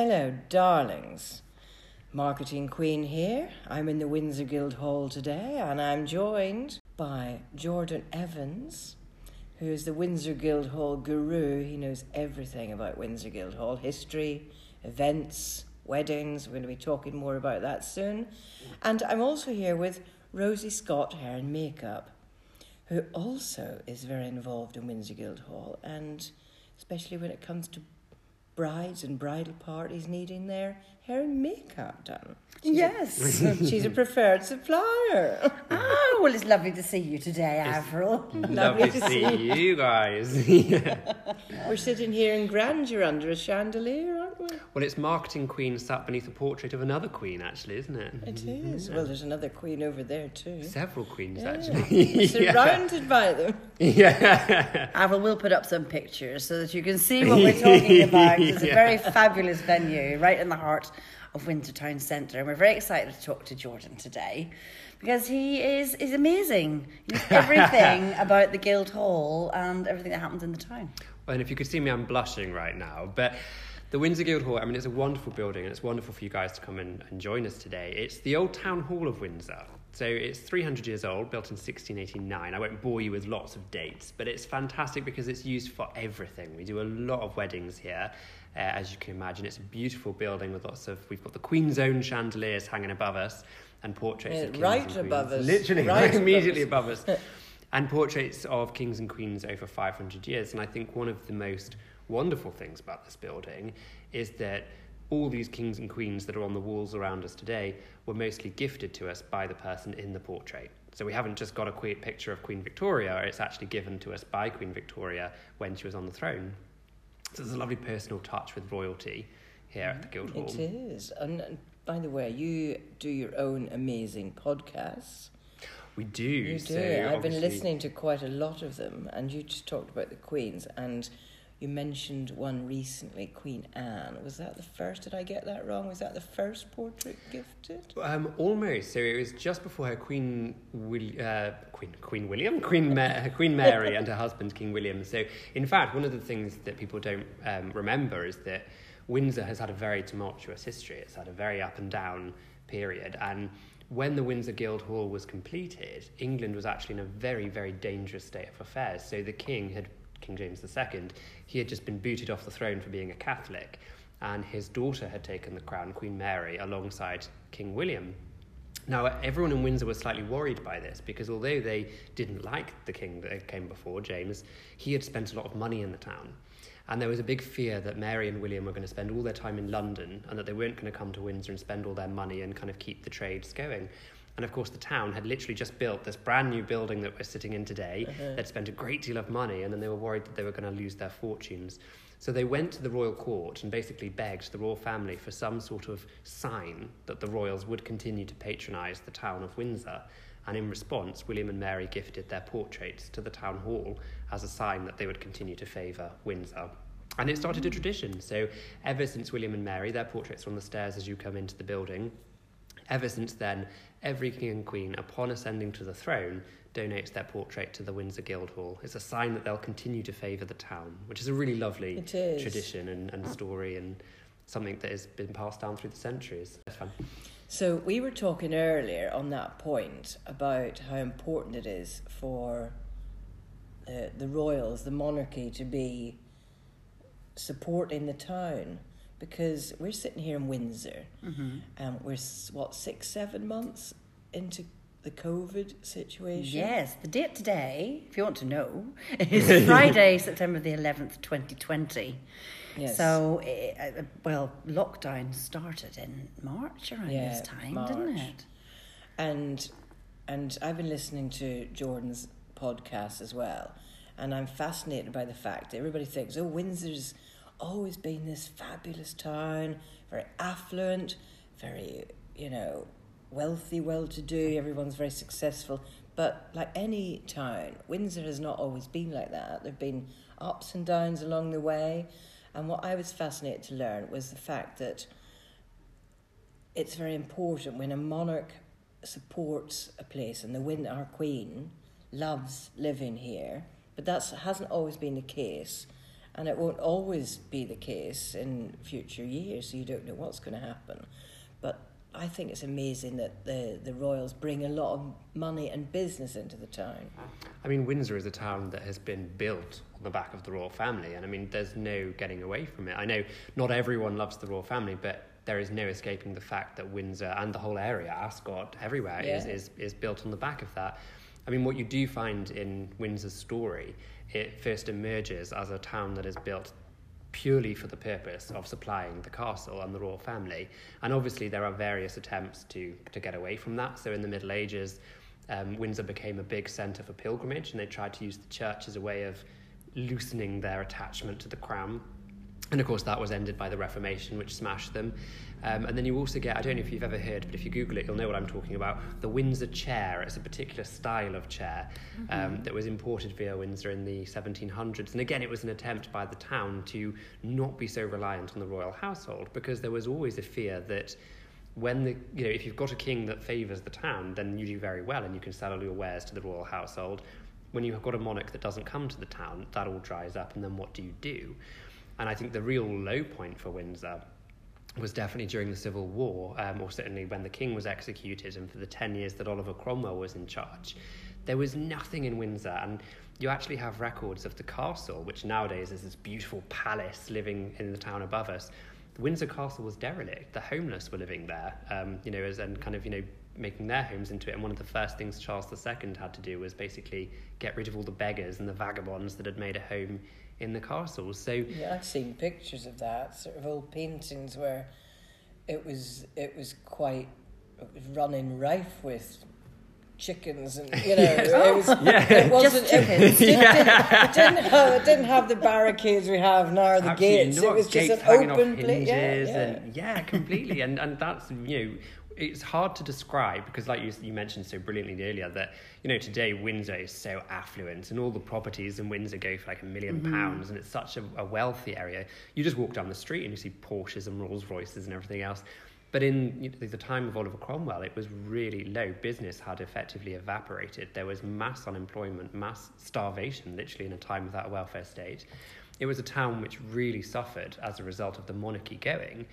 Hello, darlings. Marketing Queen here. I'm in the Windsor Guildhall today and I'm joined by Jordan Evans, who is the Windsor Guildhall guru. He knows everything about Windsor Guildhall history, events, weddings. We're going to be talking more about that soon. And I'm also here with Rosie Scott, hair and makeup, who also is very involved in Windsor Guildhall and especially when it comes to brides and bridal parties needing their hair and makeup done. She's Yes. A, she's a preferred supplier. oh, well, it's lovely to see you today, Avril. Lovely to see you guys. Yeah. We're sitting here in grandeur under a chandelier, aren't? Well, it's marketing queen sat beneath a portrait of another queen, actually, isn't it? It mm-hmm. is. Well, there's another queen over there too. Several queens, Yeah. actually. We're surrounded by them. yeah. Avril will put up some pictures so that you can see what we're talking about. It's a very fabulous venue right in the heart of Windsor Town Centre. And we're very excited to talk to Jordan today because he is, is amazing. He knows everything about the Guildhall and everything that happens in the town. Well, and if you could see me, I'm blushing right now. But the Windsor Guildhall, I mean, it's a wonderful building, and it's wonderful for you guys to come and, and join us today. It's the old town hall of Windsor. So it's 300 years old, built in 1689. I won't bore you with lots of dates, but it's fantastic because it's used for everything. We do a lot of weddings here. Uh, as you can imagine, it's a beautiful building with lots of. We've got the Queen's Own chandeliers hanging above us, and portraits Yeah, of kings right and above queens. us. Literally, Right right above immediately us. above us and portraits of kings and queens over 500 years. And I think one of the most wonderful things about this building is that all these kings and queens that are on the walls around us today were mostly gifted to us by the person in the portrait. So we haven't just got a que- picture of Queen Victoria, it's actually given to us by Queen Victoria when she was on the throne. So there's a lovely personal touch with royalty here at the Guildhall. It is. And and by the way, you do your own amazing podcasts. We do. You do. so I've been listening to quite a lot of them, and you just talked about the queens, and you mentioned one recently, Queen Anne. Was that the first? Did I get that wrong? Was that the first portrait gifted? Um, almost. So it was just before her Queen Will, uh, Queen Queen William, Queen Ma- Queen Mary, and her husband King William. So in fact, one of the things that people don't um, remember is that Windsor has had a very tumultuous history. It's had a very up and down period, and when the Windsor Guildhall was completed, England was actually in a very very dangerous state of affairs. So the King had King James II, he had just been booted off the throne for being a Catholic, and his daughter had taken the crown, Queen Mary, alongside King William. Now, everyone in Windsor was slightly worried by this because although they didn't like the king that came before, James, he had spent a lot of money in the town. And there was a big fear that Mary and William were going to spend all their time in London and that they weren't going to come to Windsor and spend all their money and kind of keep the trades going. And of course, the town had literally just built this brand new building that we're sitting in today. Uh-huh. They'd spent a great deal of money, and then they were worried that they were going to lose their fortunes. So they went to the royal court and basically begged the royal family for some sort of sign that the royals would continue to patronise the town of Windsor. And in response, William and Mary gifted their portraits to the town hall as a sign that they would continue to favour Windsor. And it started a hmm. tradition. So, ever since William and Mary, their portraits are on the stairs as you come into the building. Ever since then, every king and queen, upon ascending to the throne, donates their portrait to the Windsor Guildhall. It's a sign that they'll continue to favour the town, which is a really lovely tradition and, and story and something that has been passed down through the centuries. So we were talking earlier on that point about how important it is for uh, the royals, the monarchy, to be supporting the town because we're sitting here in Windsor, and we're what six, seven months into the COVID situation. Yes, the date today, if you want to know, is Friday, September the 11th, 2020. Yes. So, eh, eh, well, lockdown started in March around Yeah, this time, didn't it? and and I've been listening to Jordan's podcast as well, and I'm fascinated by the fact that everybody thinks, oh, Windsor's always been this fabulous town, very affluent, very you know wealthy, well-to-do. Mm. Everyone's very successful, but like any town, Windsor has not always been like that. There've been ups and downs along the way, and what I was fascinated to learn was the fact that it's very important when a monarch supports a place and the win our queen loves living here but that hasn't always been the case and it won't always be the case in future years. So you don't know what's going to happen, but I think it's amazing that the the royals bring a lot of money and business into the town. I mean, Windsor is a town that has been built on the back of the royal family, and I mean, there's no getting away from it. I know not everyone loves the royal family, but there is no escaping the fact that Windsor and the whole area, Ascot, everywhere, is, is, is built on the back of that. I mean, what you do find in Windsor's story, it first emerges as a town that is built purely for the purpose of supplying the castle and the royal family. And obviously, there are various attempts to, to get away from that. So, in the Middle Ages, um, Windsor became a big centre for pilgrimage, and they tried to use the church as a way of loosening their attachment to the crown. And of course, that was ended by the Reformation, which smashed them. Um, and then you also get, I don't know if you've ever heard, but if you Google it, you'll know what I'm talking about the Windsor chair. It's a particular style of chair um, that was imported via Windsor in the 1700s. And again, it was an attempt by the town to not be so reliant on the royal household because there was always a fear that when the you know if you've got a king that favours the town, then you do very well and you can sell all your wares to the royal household. When you've got a monarch that doesn't come to the town, that all dries up, and then what do you do? And I think the real low point for Windsor was definitely during the Civil War, um, or certainly when the king was executed, and for the 10 years that Oliver Cromwell was in charge. There was nothing in Windsor, and you actually have records of the castle, which nowadays is this beautiful palace living in the town above us. The Windsor Castle was derelict. The homeless were living there, um, you know, as, and kind of, you know, making their homes into it. And one of the first things Charles II had to do was basically get rid of all the beggars and the vagabonds that had made a home in the castle. So Yeah, I've seen pictures of that, sort of old paintings where it was it was quite it was running rife with chickens and you know it was oh. Yeah. it wasn't Just it, chickens. it, didn't, it didn't have it didn't have the barricades we have now the Absolutely gates not. it was just an open place yeah, yeah. and yeah, completely. and and that's you know it's hard to describe because like you, you mentioned so brilliantly earlier that you know today Windsor is so affluent and all the properties in Windsor go for like a 1000000 Mm-hmm. pounds and it's such a, a wealthy area. You just walk down the street and you see Porsches and Rolls Royces and everything else. But in you know, the time of Oliver Cromwell, it was really low. Business had effectively evaporated. There was mass unemployment, mass starvation, literally in a time without a welfare state. It was a town which really suffered as a result of the monarchy going.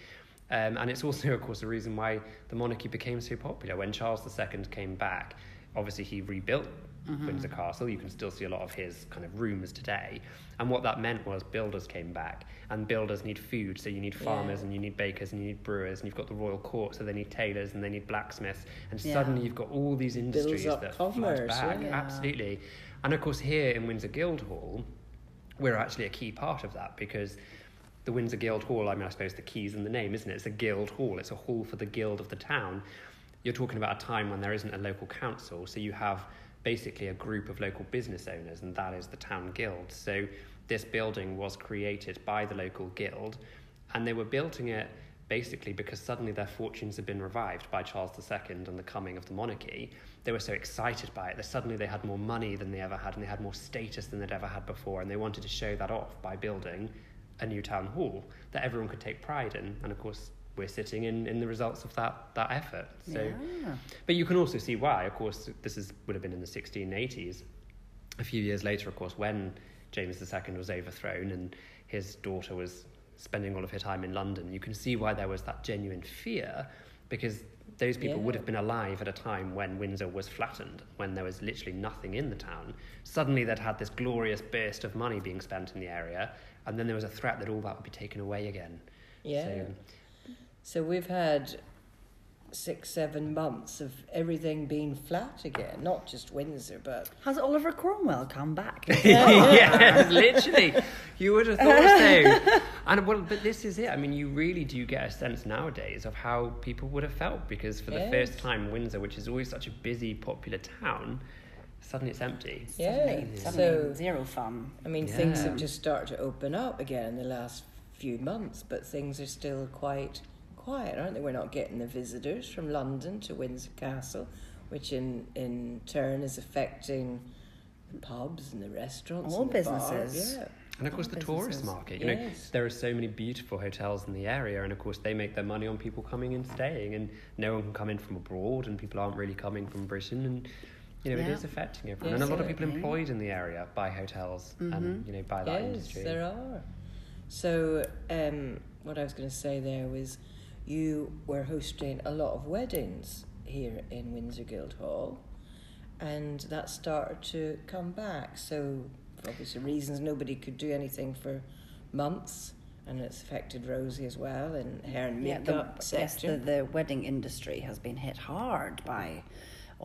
Um, and it's also, of course, the reason why the monarchy became so popular. When Charles II came back, obviously he rebuilt Windsor Castle. You can still see a lot of his kind of rooms today. And what that meant was builders came back, and builders need food, so you need farmers Yeah. and you need bakers and you need brewers, and you've got the royal court, so they need tailors and they need blacksmiths. And Yeah. suddenly you've got all these industries that flood commerce, back. yeah. Absolutely. And of course, here in Windsor Guildhall, we're actually a key part of that because the Windsor Guild Hall, I mean, I suppose the key's in the name, isn't it? It's a guild hall, it's a hall for the guild of the town. You're talking about a time when there isn't a local council, so you have basically a group of local business owners, and that is the town guild. So this building was created by the local guild, and they were building it basically because suddenly their fortunes had been revived by Charles II and the coming of the monarchy. They were so excited by it that suddenly they had more money than they ever had, and they had more status than they'd ever had before, and they wanted to show that off by building a new town hall that everyone could take pride in. And of course, we're sitting in, in the results of that, that effort. So, Yeah. But you can also see why. Of course, this is, would have been in the 1680s. A few years later, of course, when James II was overthrown and his daughter was spending all of her time in London, you can see why there was that genuine fear because those people would have been alive at a time when Windsor was flattened, when there was literally nothing in the town. Suddenly, they'd had this glorious burst of money being spent in the area, and then there was a threat that all that would be taken away again. Yeah. So, So we've had six, seven months of everything being flat again, not just Windsor, but Has Oliver Cromwell come back? yes, literally. You would have thought so. And well, but this is it. I mean, you really do get a sense nowadays of how people would have felt because for the Yes. first time, Windsor, which is always such a busy, popular town, suddenly it's empty. yeah. Suddenly So zero fun. I mean, things have just started to open up again in the last few months, but things are still quite quiet, aren't they? We're not getting the visitors from London to Windsor Castle, which in in turn is affecting the pubs and the restaurants, All and the bars. businesses. Yeah. And of course, the Businesses. tourist market. You know, there are so many beautiful hotels in the area, and of course, they make their money on people coming and staying, and no one can come in from abroad, and people aren't really coming from Britain, and you know, it Yeah. is affecting everyone. Yes, and a lot of people employed in the area by hotels and you know by that Yes, industry. there are. So, um, what I was going to say there was you were hosting a lot of weddings here in Windsor Guildhall, and that started to come back. So, for obvious reasons, nobody could do anything for months, and it's affected Rosie as well in hair and Yeah, makeup the, yes, the, the wedding industry has been hit hard by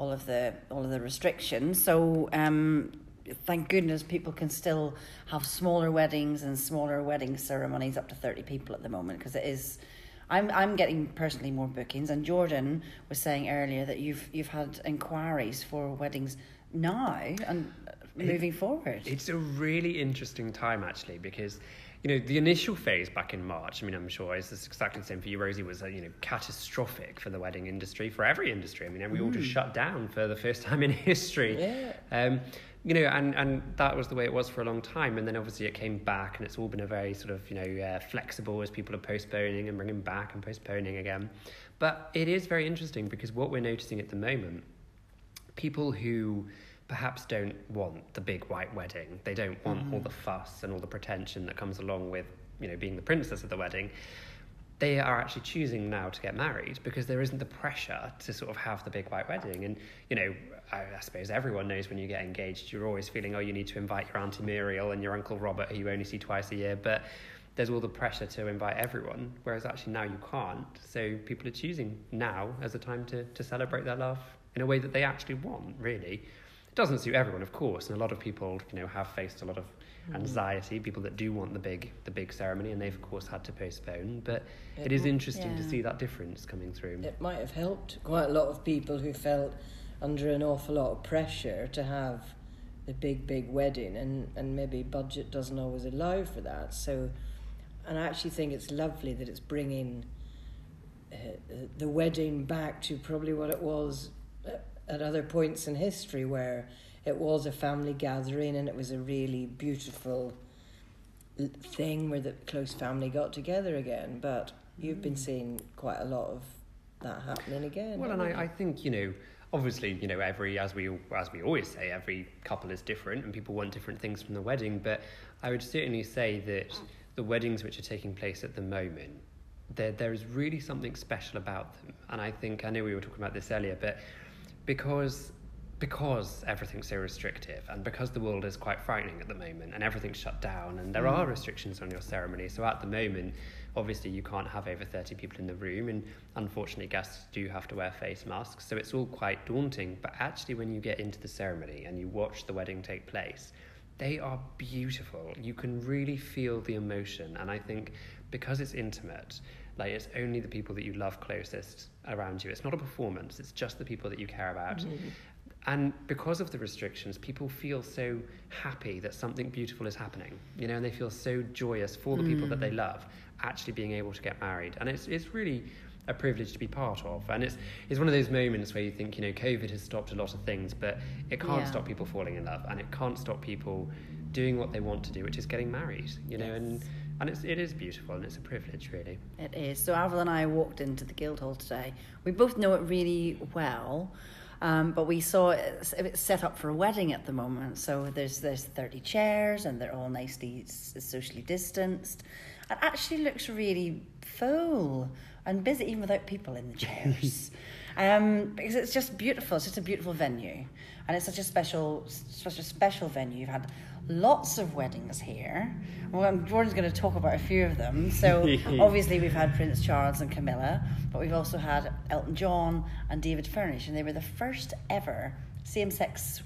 all of the all of the restrictions. So um, thank goodness people can still have smaller weddings and smaller wedding ceremonies up to thirty people at the moment because it is. I'm I'm getting personally more bookings, and Jordan was saying earlier that you've you've had inquiries for weddings now and moving forward. It's a really interesting time actually because you know the initial phase back in March. I mean, I'm sure it's exactly the same for you, Rosie. Was you know catastrophic for the wedding industry, for every industry. I mean, we all just shut down for the first time in history. Yeah. Um, you know, and, and that was the way it was for a long time. And then obviously it came back, and it's all been a very sort of, you know, uh, flexible as people are postponing and bringing back and postponing again. But it is very interesting because what we're noticing at the moment, people who perhaps don't want the big white wedding, they don't want all mm-hmm. the fuss and all the pretension that comes along with, you know, being the princess of the wedding. They are actually choosing now to get married because there isn't the pressure to sort of have the big white wedding. And, you know, I, I suppose everyone knows when you get engaged, you're always feeling, oh, you need to invite your Auntie Muriel and your Uncle Robert, who you only see twice a year. But there's all the pressure to invite everyone, whereas actually now you can't. So people are choosing now as a time to, to celebrate their love in a way that they actually want, really. It doesn't suit everyone, of course, and a lot of people, you know, have faced a lot of anxiety. People that do want the big, the big ceremony, and they've of course had to postpone. But it It is interesting to see that difference coming through. It might have helped quite a lot of people who felt under an awful lot of pressure to have the big, big wedding, and, and maybe budget doesn't always allow for that. So, and I actually think it's lovely that it's bringing uh, the wedding back to probably what it was uh, at other points in history, where it was a family gathering and it was a really beautiful thing where the close family got together again. But you've been mm. seeing quite a lot of that happening again. Well, and I, I think you know, obviously, you know, every as we as we always say, every couple is different, and people want different things from the wedding. But I would certainly say that the weddings which are taking place at the moment, there there is really something special about them, and I think I know we were talking about this earlier, but because because everything's so restrictive and because the world is quite frightening at the moment and everything's shut down and there are mm. restrictions on your ceremony so at the moment obviously you can't have over 30 people in the room and unfortunately guests do have to wear face masks so it's all quite daunting but actually when you get into the ceremony and you watch the wedding take place they are beautiful. You can really feel the emotion and i think because it's intimate like it's only the people that you love closest around you it's not a performance it's just the people that you care about mm-hmm. and because of the restrictions, people feel so happy that something beautiful is happening, you know, and they feel so joyous for the people that they mm. love actually being able to get married. And it's, it's really a privilege to be part of. And it's, it's one of those moments where you think, you know, COVID has stopped a lot of things, but it can't Yeah. stop people falling in love and it can't stop people doing what they want to do, which is getting married, you know, and, and it's, it is beautiful and it's a privilege, really. It is. So Avril and I walked into the Guildhall today. We both know it really well, um, but we saw it, it's set up for a wedding at the moment. So there's there's thirty chairs and they're all nicely socially distanced. It actually looks really full and busy, even without people in the chairs. um, because it's just beautiful. It's just a beautiful venue, and it's such a special, such a special venue. You've had lots of weddings here. Well, Jordan's going to talk about a few of them. So obviously we've had Prince Charles and Camilla, but we've also had Elton John and David Furnish, and they were the first ever same-sex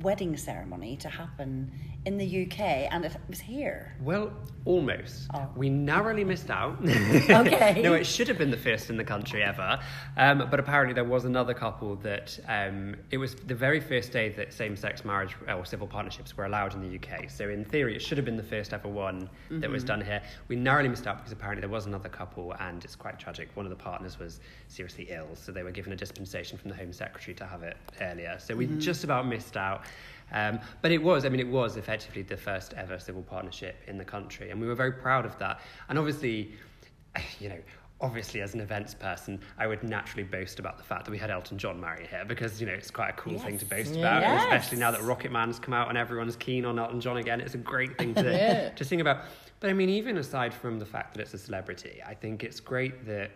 wedding ceremony to happen in the UK, and it was here. Well, almost. Oh. We narrowly missed out. Okay. no, it should have been the first in the country ever. Um, but apparently, there was another couple that um, it was the very first day that same sex marriage or civil partnerships were allowed in the UK. So, in theory, it should have been the first ever one that was done here. We narrowly missed out because apparently there was another couple, and it's quite tragic. One of the partners was seriously ill, so they were given a dispensation from the Home Secretary to have it earlier. So, we just about missed out. Um, but it was, I mean, it was effectively the first ever civil partnership in the country, and we were very proud of that. And obviously, you know, obviously as an events person, I would naturally boast about the fact that we had Elton John marry here because you know it's quite a cool thing to boast about, Yes. especially now that Rocketman's come out and everyone's keen on Elton John again. It's a great thing to Yeah. to sing about. But I mean, even aside from the fact that it's a celebrity, I think it's great that.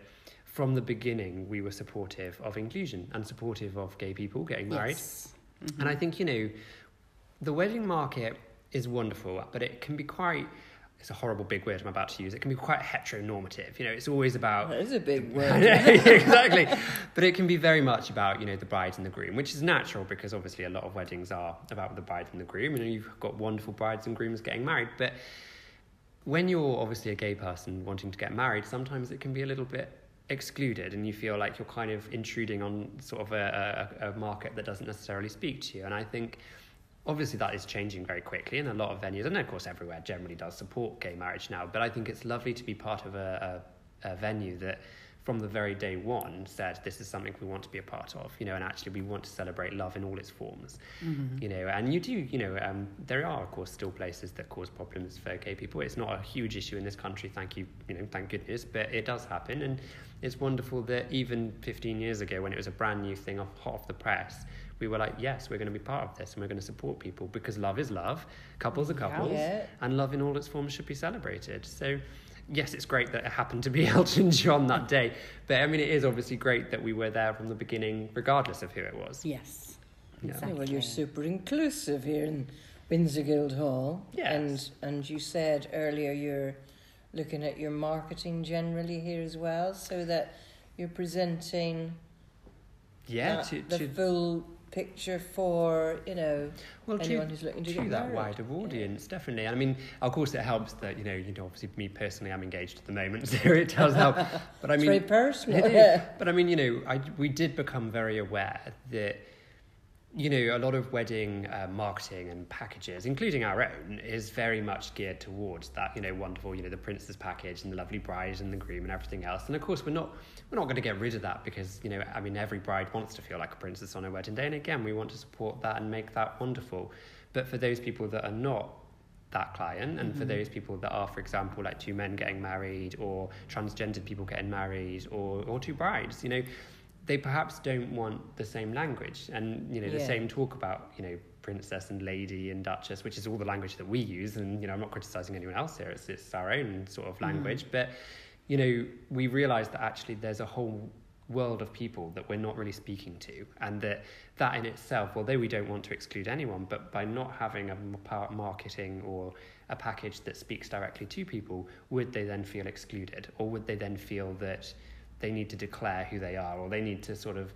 From the beginning, we were supportive of inclusion and supportive of gay people getting married. Yes. And I think, you know, the wedding market is wonderful, but it can be quite, it's a horrible big word I'm about to use, it can be quite heteronormative. You know, it's always about. That is a big word. exactly. But it can be very much about, you know, the bride and the groom, which is natural because obviously a lot of weddings are about the bride and the groom, and you've got wonderful brides and grooms getting married. But when you're obviously a gay person wanting to get married, sometimes it can be a little bit excluded and you feel like you're kind of intruding on sort of a, a, a market that doesn't necessarily speak to you. And I think obviously that is changing very quickly in a lot of venues. And of course everywhere generally does support gay marriage now but i think it's lovely to be part of a, a, a venue that from the very day one said this is something we want to be a part of you know and actually we want to celebrate love in all its forms you know. And you do you know um, there are of course still places that cause problems for gay people. It's not a huge issue in this country thank you you know thank goodness but it does happen. And it's wonderful that even 15 years ago when it was a brand new thing off hot off the press we were like yes we're going to be part of this and we're going to support people because love is love couples are couples Yeah. and love in all its forms should be celebrated so yes it's great that it happened to be elton john that day but i mean it is obviously great that we were there from the beginning regardless of who it was Yes. Yeah. Yeah, well, you're super inclusive here in Windsor Guildhall. Yes. And and you said earlier you're looking at your marketing generally here as well, so that you're presenting yeah to, the to full picture for you know well, anyone to, who's looking to, to get that married. wider audience, definitely. I mean, of course, it helps that you know, you know, obviously, me personally, I'm engaged at the moment, so it does help. But I It's mean, very personal. It is. Yeah. But I mean, you know, I, we did become very aware that, you know, a lot of wedding uh, marketing and packages, including our own, is very much geared towards that, you know, wonderful, you know, the princess package and the lovely bride and the groom and everything else. And of course, we're not we're not going to get rid of that because, you know, I mean, every bride wants to feel like a princess on her wedding day. And again, we want to support that and make that wonderful. But for those people that are not that client and for those people that are for example like two men getting married or transgendered people getting married or or two brides you know they perhaps don't want the same language and you know the Yeah. same talk about you know princess and lady and duchess which is all the language that we use. And you know I'm not criticizing anyone else here. It's it's our own sort of mm. language. But you know we realize that actually there's a whole world of people that we're not really speaking to. And that that in itself although we don't want to exclude anyone but by not having a marketing or a package that speaks directly to people would they then feel excluded? Or would they then feel that they need to declare who they are or they need to sort of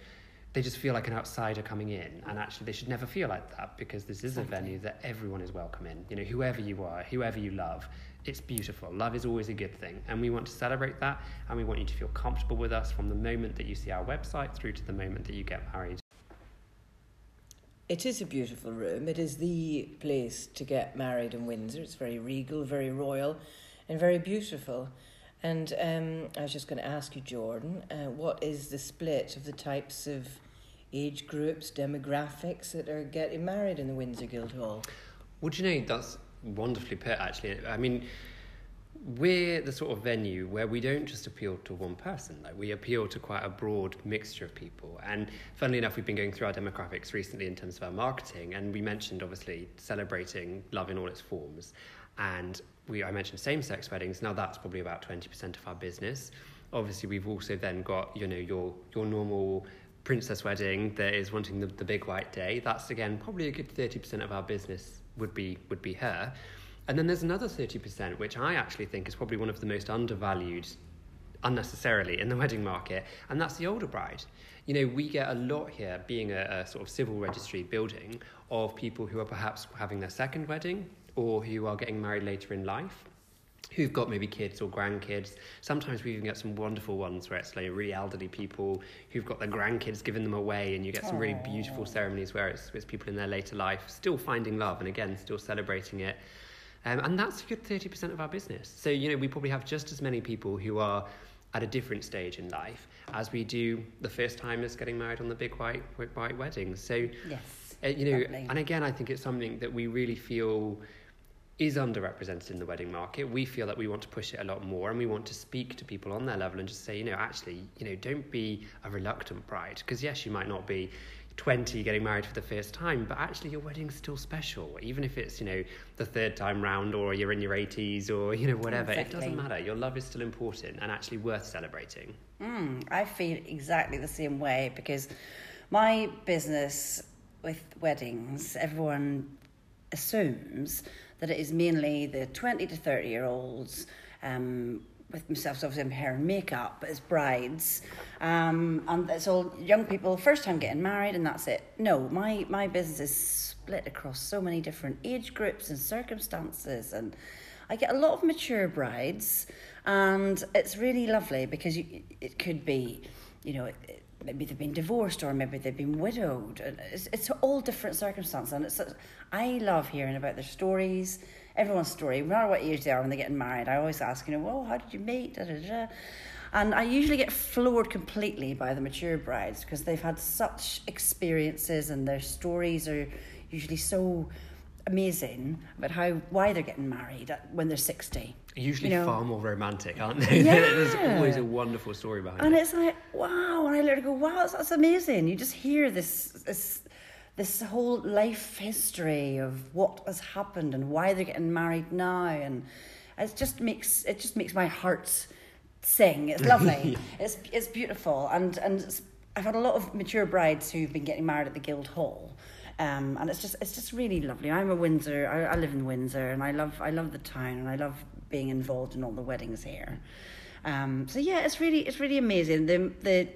they just feel like an outsider coming in and actually they should never feel like that because this is a venue that everyone is welcome in you know whoever you are whoever you love it's beautiful love is always a good thing and we want to celebrate that and we want you to feel comfortable with us from the moment that you see our website through to the moment that you get married It is a beautiful room. It is the place to get married in Windsor. It's very regal, very royal, and very beautiful. And um, I was just going to ask you, Jordan, uh, what is the split of the types of age groups, demographics that are getting married in the Windsor Guildhall? Well, do you know, that's wonderfully put, actually. I mean, we're the sort of venue where we don't just appeal to one person, like we appeal to quite a broad mixture of people. And funnily enough, we've been going through our demographics recently in terms of our marketing, and we mentioned obviously celebrating love in all its forms. And we, I mentioned same-sex weddings. Now that's probably about twenty percent of our business. Obviously, we've also then got you know your your normal princess wedding that is wanting the, the big white day. That's again probably a good thirty percent of our business would be would be her. And then there's another 30%, which I actually think is probably one of the most undervalued unnecessarily in the wedding market, and that's the older bride. You know, we get a lot here, being a, a sort of civil registry building, of people who are perhaps having their second wedding or who are getting married later in life. Who've got maybe kids or grandkids. Sometimes we even get some wonderful ones where it's like really elderly people who've got their grandkids giving them away, and you get some really beautiful ceremonies where it's, it's people in their later life still finding love and again still celebrating it. Um, and that's a good 30% of our business. So, you know, we probably have just as many people who are at a different stage in life as we do the first timers getting married on the big white, white, white weddings. So, Yes. uh, you know, Lovely. and again, I think it's something that we really feel is underrepresented in the wedding market. We feel that we want to push it a lot more and we want to speak to people on their level and just say, you know, actually, you know, don't be a reluctant bride. Because yes, you might not be 20 getting married for the first time, but actually your wedding's still special. Even if it's, you know, the third time round or you're in your 80s or, you know, whatever, Exactly. it doesn't matter. Your love is still important and actually worth celebrating. Mm, I feel exactly the same way because my business with weddings, everyone assumes that it is mainly the 20 to 30 year olds. Um, with so obviously I'm hair and makeup, as brides, um, and it's all young people, first time getting married, and that's it. No, my my business is split across so many different age groups and circumstances, and I get a lot of mature brides, and it's really lovely because you, it could be, you know, it- maybe they've been divorced or maybe they've been widowed. It's, it's all different circumstances, and it's uh, I love hearing about their stories, everyone's story, no matter what age they are when they're getting married. I always ask, you know, well, how did you meet? Da, da, da. And I usually get floored completely by the mature brides because they've had such experiences and their stories are usually so amazing about how why they're getting married when they're 60 Usually You know? far more romantic, aren't they? Yeah. There's always a wonderful story behind and it. it's like wow. And i literally go wow that's, that's amazing. You just hear this this this whole life history of what has happened and why they're getting married now. And it just makes it just makes my heart sing. It's lovely. It's it's beautiful. And and i've had a lot of mature brides who've been getting married at the guild hall. Um, and it's just it's just really lovely. I'm a Windsor. I, I live in Windsor, and I love I love the town, and I love being involved in all the weddings here. Um, so yeah, it's really it's really amazing. The the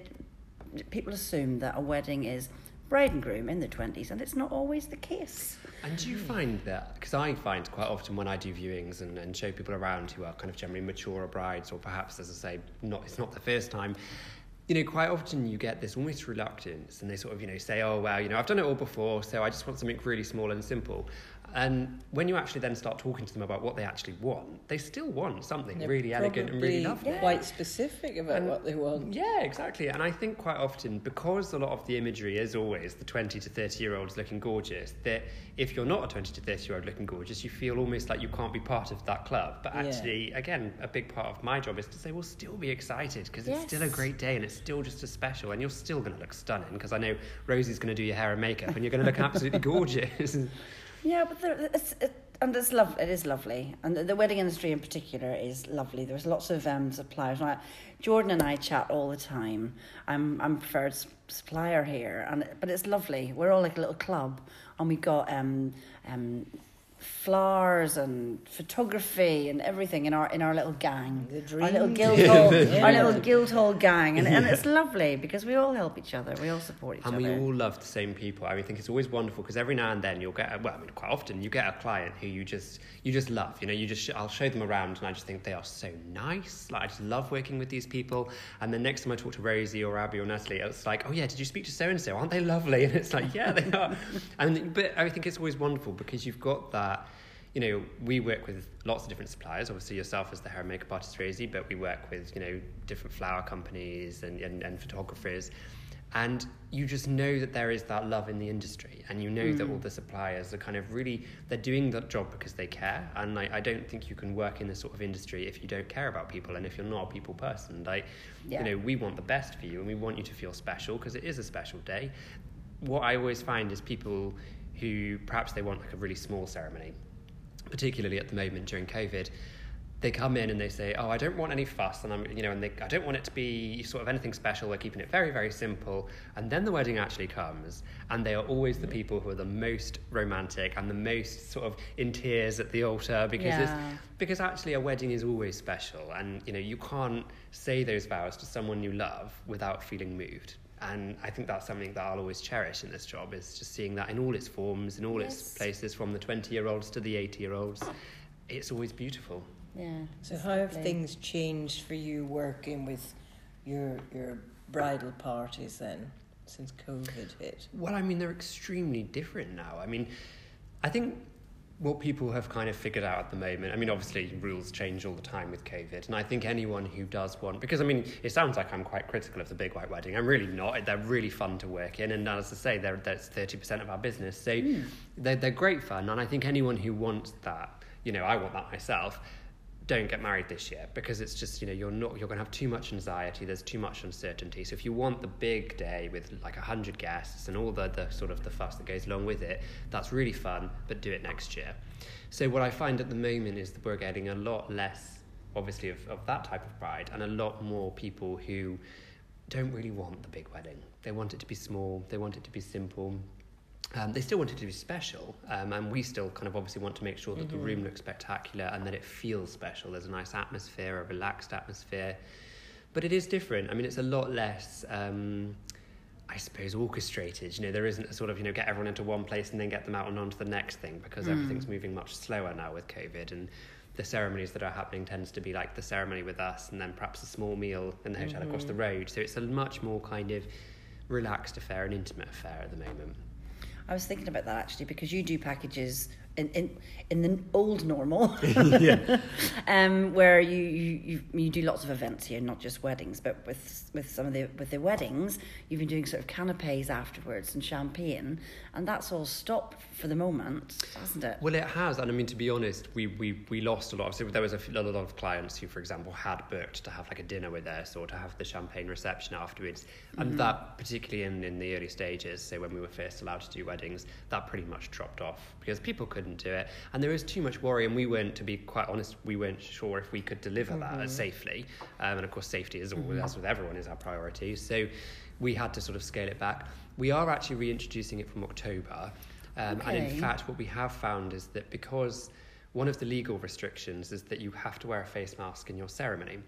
people assume that a wedding is bride and groom in the twenties, and it's not always the case. And do you find that, because I find quite often when I do viewings and, and show people around who are kind of generally mature brides, or perhaps, as I say, not it's not the first time, you know, quite often you get this almost reluctance and they sort of, you know, say, oh, well, you know, I've done it all before, so I just want something really small and simple. And when you actually then start talking to them about what they actually want, they still want something They're really elegant and really lovely. Quite specific about And- what they want. Yeah, exactly. And I think quite often, because a lot of the imagery is always the 20 to 30 year olds looking gorgeous, that if you're not a 20 to 30 year old looking gorgeous, you feel almost like you can't be part of that club. But Yeah. actually, again, a big part of my job is to say, well, still be excited because it's still a great day and it's still just as special and you're still going to look stunning because I know Rosie's going to do your hair and makeup and you're going to look absolutely gorgeous. Yeah, but there, it's it, and it's love. It is lovely, and the, the wedding industry in particular is lovely. There's lots of um, suppliers. Now, Jordan and I chat all the time. I'm I'm preferred supplier here, and but it's lovely. We're all like a little club, and we got um um flowers and photography and everything in our in our little gang. The our little dream guild hall, Yeah. our little guild hall gang, and, and it's lovely because we all help each other. We all support each And other. And we all love the same people. I mean, I think it's always wonderful because every now and then you'll get, a, well, I mean, quite often you get a client who you just, you just love. You know, you just, sh- I'll show them around and I just think they are so nice. Like I just love working with these people. And then next time I talk to Rosie or Abby or Natalie, it's like, oh yeah, did you speak to so and so? Aren't they lovely? And it's like, yeah, they are. and but I think it's always wonderful because you've got that. You know, we work with lots of different suppliers. Obviously, yourself as the hair and makeup artist, Rosie, but we work with you know different flower companies and, and, and photographers. And you just know that there is that love in the industry, and you know that all mm. the suppliers are kind of really they're doing that job because they care. And I, I don't think you can work in this sort of industry if you don't care about people and if you're not a people person. Like, Yeah. you know, we want the best for you, and we want you to feel special because it is a special day. What I always find is people who perhaps they want like a really small ceremony, particularly at the moment during COVID, they come in and they say, "Oh, I don't want any fuss," and I'm, you know, and they, I don't want it to be sort of anything special. We're keeping it very, very simple. And then the wedding actually comes, and they are always the people who are the most romantic and the most sort of in tears at the altar because Yeah. it's, because actually a wedding is always special, and you know you can't say those vows to someone you love without feeling moved. And I think that's something that I'll always cherish in this job is just seeing that in all its forms, in all its places, from the 20 year olds to the 80 year olds. It's always beautiful. yeah. So it's how have things changed for you working with your your bridal parties then since COVID hit? Well, I mean, they're extremely different now. I mean, I think what people have kind of figured out at the moment, I mean, obviously rules change all the time with COVID, and I think anyone who does want, because I mean, it sounds like I'm quite critical of the big white wedding. I'm really not. They're really fun to work in, and as I say, they're, that's 30% of our business. So hmm. they're, they're great fun, and I think anyone who wants that you know, I want that myself. Don't get married this year because it's just you know you're not you're going to have too much anxiety. There's too much uncertainty. So if you want the big day with like a hundred guests and all the, the sort of the fuss that goes along with it, that's really fun. But do it next year. So what I find at the moment is that we're getting a lot less, obviously, of, of that type of bride, and a lot more people who don't really want the big wedding. They want it to be small. They want it to be simple. Um, they still wanted to be special, um, and we still kind of obviously want to make sure that the room looks spectacular and that it feels special. There's a nice atmosphere, a relaxed atmosphere, but it is different. I mean, it's a lot less. Um, I suppose orchestrated. You know, there isn't a sort of you know get everyone into one place and then get them out and onto the next thing because everything's moving much slower now with COVID and the ceremonies that are happening tends to be like the ceremony with us and then perhaps a small meal in the hotel across the road. So it's a much more kind of relaxed affair, an intimate affair at the moment. I was thinking about that actually because you do packages in in, in the old normal, um, where you, you you you do lots of events here, not just weddings, but with with some of the with the weddings, you've been doing sort of canapes afterwards and champagne, and that's all stopped for the moment, hasn't it? Well, it has, and I mean to be honest, we we, we lost a lot. So there was a, f- a lot of clients who, for example, had booked to have like a dinner with us or to have the champagne reception afterwards, and that particularly in in the early stages, so when we were first allowed to do weddings, that pretty much dropped off because people couldn't do it, and there is too much worry, and we weren't, to be quite honest, we weren't sure if we could deliver that safely, um, and of course, safety is always, as with everyone, is our priority. So we had to sort of scale it back. We are actually reintroducing it from October. Um, And in fact, what we have found is that because one of the legal restrictions is that you have to wear a face mask in your ceremony.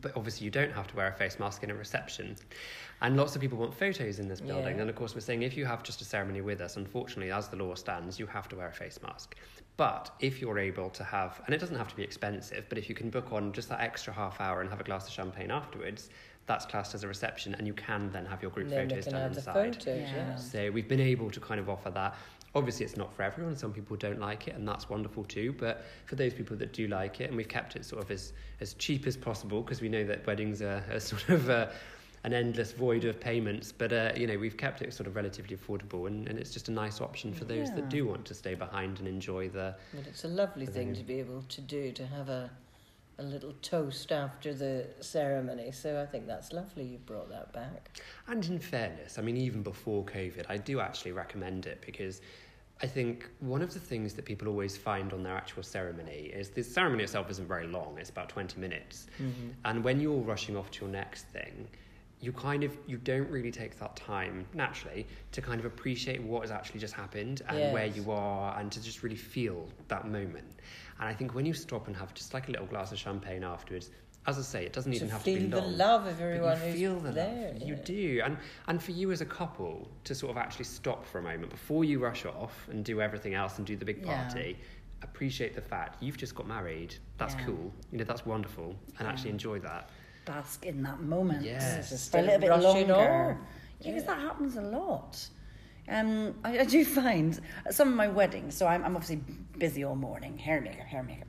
But obviously, you don't have to wear a face mask in a reception. And lots of people want photos in this building. Yeah. And of course, we're saying if you have just a ceremony with us, unfortunately, as the law stands, you have to wear a face mask. But if you're able to have, and it doesn't have to be expensive, but if you can book on just that extra half hour and have a glass of champagne afterwards, that's classed as a reception, and you can then have your group then photos done inside. photos, Yeah. yeah. So we've been able to kind of offer that. Obviously, it's not for everyone. Some people don't like it, and that's wonderful too. But for those people that do like it, and we've kept it sort of as, as cheap as possible because we know that weddings are, are sort of uh, an endless void of payments. But uh, you know, we've kept it sort of relatively affordable, and, and it's just a nice option for those Yeah. that do want to stay behind and enjoy the. But it's a lovely thing to be able to do, to have a, a little toast after the ceremony. So I think that's lovely you've brought that back. And in fairness, I mean, even before COVID, I do actually recommend it because I think one of the things that people always find on their actual ceremony is the ceremony itself isn't very long, it's about 20 minutes. Mm-hmm. And when you're rushing off to your next thing, you kind of you don't really take that time naturally to kind of appreciate what has actually just happened and where you are and to just really feel that moment. And I think when you stop and have just like a little glass of champagne afterwards, as I say, it doesn't To even have feel to be the love of But everyone you who's feel the there. love. You do, and and for you as a couple to sort of actually stop for a moment before you rush off and do everything else and do the big Yeah. party. Appreciate the fact you've just got married. That's Yeah. cool. You know that's wonderful, and actually enjoy that. Bask in that moment. Yes. Just for a little bit rushing longer. Yeah, because that happens a lot. Um, I, I do find some of my weddings, so I'm, I'm obviously busy all morning, hair and makeup, hair and makeup.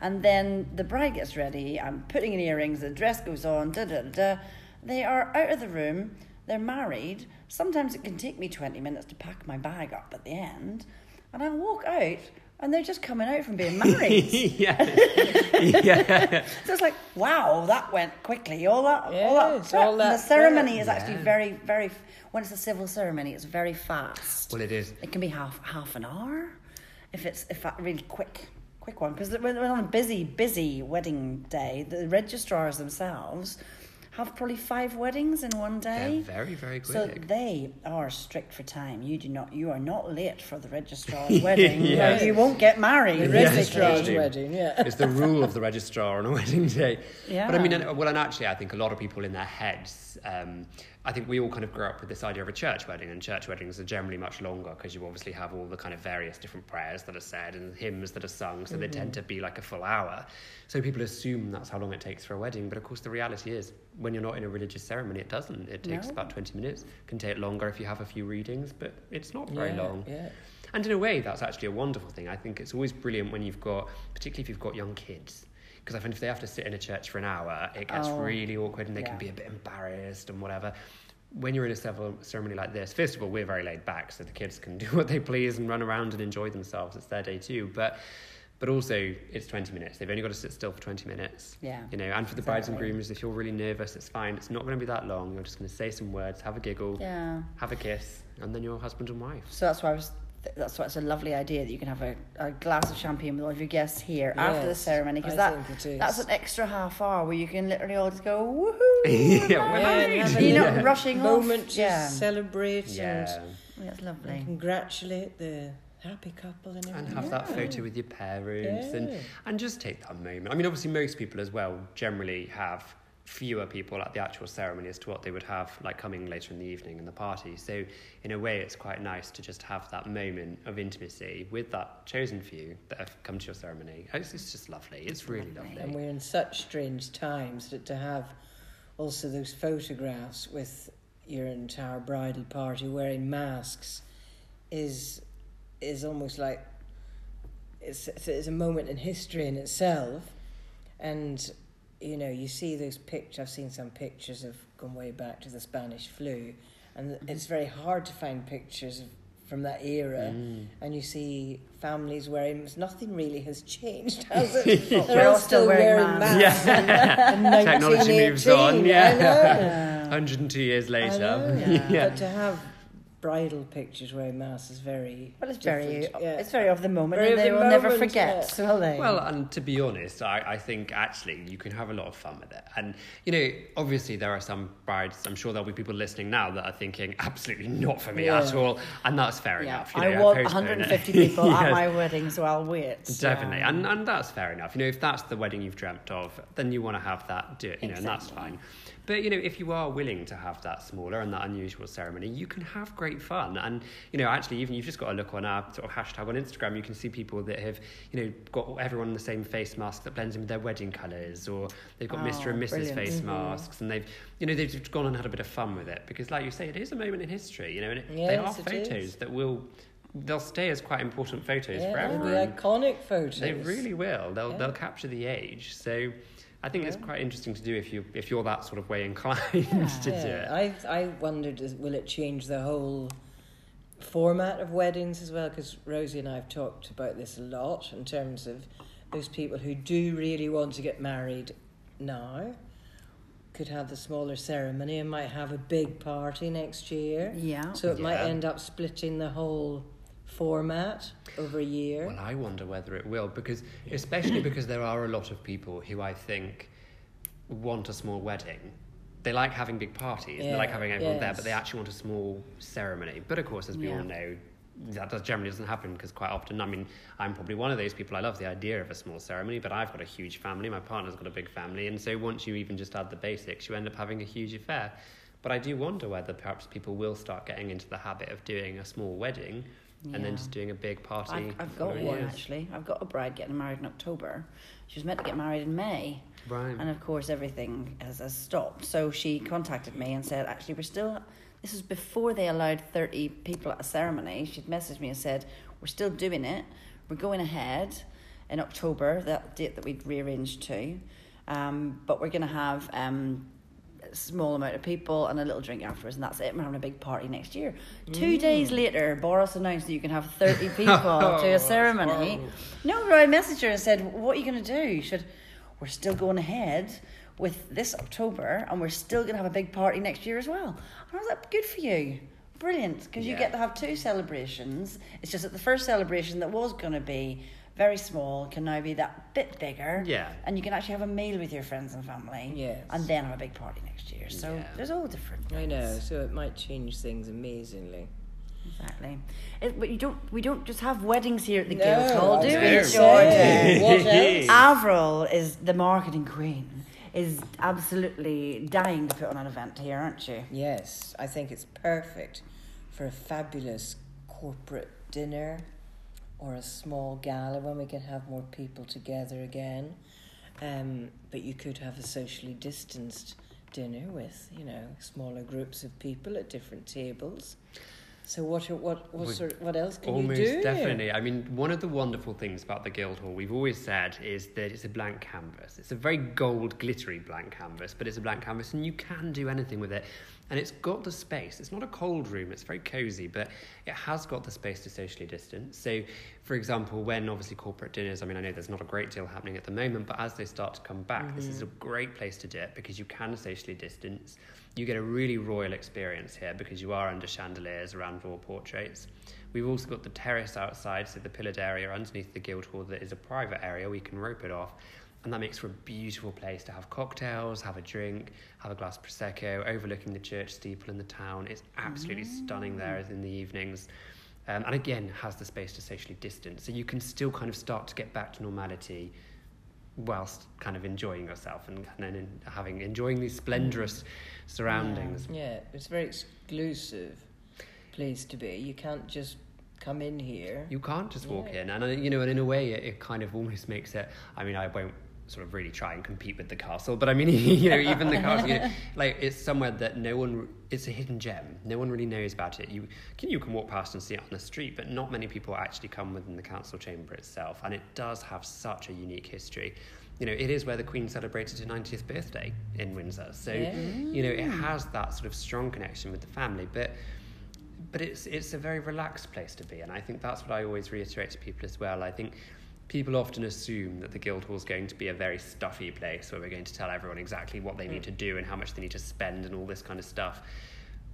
And then the bride gets ready, I'm putting in earrings, the dress goes on, da da da. They are out of the room, they're married. Sometimes it can take me 20 minutes to pack my bag up at the end. And I walk out, and they're just coming out from being married. yeah, yeah. So it's like, wow, that went quickly. All that, all that, all that the ceremony is actually Yeah. very, very. When it's a civil ceremony, it's very fast. Well, it is. It can be half half an hour, if it's if that really quick, quick one. Because when, when on a busy, busy wedding day, the registrars themselves have probably five weddings in one They're day. very, very quick. So they are strict for time. You do not. You are not late for the registrar's wedding. Yes. You won't get married. The registrar's basically. wedding, yeah. it's the rule of the registrar on a wedding day. Yeah. But I mean, well, and actually, I think a lot of people in their heads, um, I think we all kind of grew up with this idea of a church wedding, and church weddings are generally much longer because you obviously have all the kind of various different prayers that are said and hymns that are sung, so they tend mm-hmm. to be like a full hour. So people assume that's how long it takes for a wedding, but of course, the reality is when you're not in a religious ceremony, it doesn't. It takes No. about 20 minutes, can take longer if you have a few readings, but it's not very yeah, long. Yeah. And in a way, that's actually a wonderful thing. I think it's always brilliant when you've got, particularly if you've got young kids. Because I find if they have to sit in a church for an hour, it gets Oh, really awkward and they yeah. can be a bit embarrassed and whatever. When you're in a civil ceremony like this, first of all, we're very laid back, so the kids can do what they please and run around and enjoy themselves. It's their day too. But but also it's 20 minutes. They've only got to sit still for 20 minutes. Yeah. You know, and for the brides and grooms, if you're really nervous, it's fine. It's not going to be that long. You're just going to say some words, have a giggle, Yeah. have a kiss, and then you're husband and wife. So that's why I was. Th- That's why it's a lovely idea that you can have a, a glass of champagne with all of your guests here after the ceremony because that think it is. that's an extra half hour where you can literally all just go woohoo. Yeah, we're Yeah, married. You're little not rushing moment off. Yeah. celebrate Yeah. and Absolutely. congratulate the happy couple and And everything. have that photo with your parents and, and just take that moment. I mean, obviously, most people as well generally have fewer people at the actual ceremony as to what they would have like coming later in the evening in the party. So, in a way, it's quite nice to just have that moment of intimacy with that chosen few that have come to your ceremony. Oh, it's, it's just lovely. It's really lovely. And we're in such strange times that to have also those photographs with your entire bridal party wearing masks is is almost like it's it's a moment in history in itself, and you know you see those pictures. I've seen some pictures of going way back to the Spanish flu, and it's very hard to find pictures of, from that era. Mm. And you see families wearing nothing really has changed, has it? Yeah. They're We're all all still still wearing wearing masks. masks. in Technology moves on, yeah. Yeah. 102 years later. know. Yeah. But to have bridal pictures wearing masks is very. But it's very, uh, yeah. it's very of the moment, Very and they the will never forget, yeah. will they? Well, and to be honest, I, I think actually you can have a lot of fun with it. And, you know, obviously there are some brides, I'm sure there'll be people listening now that are thinking, absolutely not for me at all. And that's fair yeah, enough. You I want postpone it. 150 people at my wedding, so I'll wait. Definitely, Yeah. and and that's fair enough. You know, if that's the wedding you've dreamt of, then you want to have that. Do it, you know, and that's Exactly. fine. But you know, if you are willing to have that smaller and that unusual ceremony, you can have great fun. And you know, actually, even you've just got to look on our sort of hashtag on Instagram. You can see people that have you know got everyone in the same face mask that blends in with their wedding colours, or they've got Oh, Mr. and Mrs. brilliant. face Mhm. masks, and they've you know they've gone and had a bit of fun with it because, like you say, it is a moment in history. You know, and it, they are photos is. that will. They'll stay as quite important photos yeah, forever. they'll be iconic photos. they really will. They'll Yeah. they'll capture the age. So I think it's quite interesting to do if you if you're that sort of way inclined Yeah. to do it. I I wondered, is, will it change the whole format of weddings as well? Because Rosie and I have talked about this a lot in terms of those people who do really want to get married now could have the smaller ceremony and might have a big party next year. Yeah. So it might end up splitting the whole format over a year. Well, I wonder whether it will because especially because there are a lot of people who I think want a small wedding. They like having big parties. They like having everyone there, but they actually want a small ceremony. But of course, as we Yeah. all know, that does, generally doesn't happen because quite often, I mean, I'm probably one of those people. I love the idea of a small ceremony, but I've got a huge family. My partner's got a big family, and so once you even just add the basics, you end up having a huge affair. But I do wonder whether perhaps people will start getting into the habit of doing a small wedding and then just doing a big party. I've, I've got one years. actually. I've got a bride getting married in October. She was meant to get married in May, Right. and of course everything has, has stopped. So she contacted me and said, actually, we're still. This was before they allowed thirty people at a ceremony. She'd messaged me and said, we're still doing it. We're going ahead in October, that date that we'd rearranged to, um, but we're going to have. Um, small amount of people and a little drink afterwards, and that's it. We're having a big party next year. Two mm. days later, Boris announced that you can have 30 people to a oh, ceremony. No, I messaged her and said, What are you going to do? She said, We're still going ahead with this October, and we're still going to have a big party next year as well. And I was like, Good for you. Brilliant, because you get to have two celebrations. It's just that the first celebration that was going to be very small can now be that bit bigger. Yeah. And you can actually have a meal with your friends and family. Yes. And then have a big party next year. So Yeah. there's all different. I know, so it might change things amazingly. Exactly. It, but you don't. We don't just have weddings here at the No, Guildhall, do was we, gonna No. say, Jordan? what else? Avril is the marketing queen. Is absolutely dying to put on an event here, aren't you? Yes, I think it's perfect for a fabulous corporate dinner or a small gala when we can have more people together again. Um, but you could have a socially distanced dinner with, you know, smaller groups of people at different tables. So what what what sort what else can Almost you do? Almost definitely. I mean, one of the wonderful things about the Guildhall, we've always said, is that it's a blank canvas. It's a very gold, glittery blank canvas, but it's a blank canvas, and you can do anything with it. And it's got the space. It's not a cold room, it's very cozy, but it has got the space to socially distance. So, for example, when obviously corporate dinners, I mean, I know there's not a great deal happening at the moment, but as they start to come back, mm-hmm. this is a mm-hmm. great place to do it because you can socially distance. You get a really royal experience here because you are under chandeliers around royal portraits. We've also got the terrace outside, so the pillared area underneath the Guildhall that is a private area. We can rope it off and that makes for a beautiful place to have cocktails, have a drink, have a glass prosecco, overlooking the church steeple in the town. It's absolutely mm. stunning there in the evenings. Um, and again, has the space to socially distance, so you can still kind of start to get back to normality whilst kind of enjoying yourself and, and having enjoying these splendorous surroundings. Yeah, yeah, it's a very exclusive place to be. You can't just come in here. You can't just walk yeah. in, and you know, and in a way, it, it kind of almost makes it. I mean, I won't sort of really try and compete with the castle. But I mean, you know, even the castle, you know, like it's somewhere that no one, it's a hidden gem. No one really knows about it. You can you can walk past and see it on the street, but not many people actually come within the council chamber itself. And it does have such a unique history. You know, it is where the Queen celebrated her 90th birthday in Windsor. So, yeah. you know, it has that sort of strong connection with the family, but but it's it's a very relaxed place to be, and I think that's what I always reiterate to people as well. I think people often assume that the Guildhall is going to be a very stuffy place where we're going to tell everyone exactly what they need mm. to do and how much they need to spend and all this kind of stuff.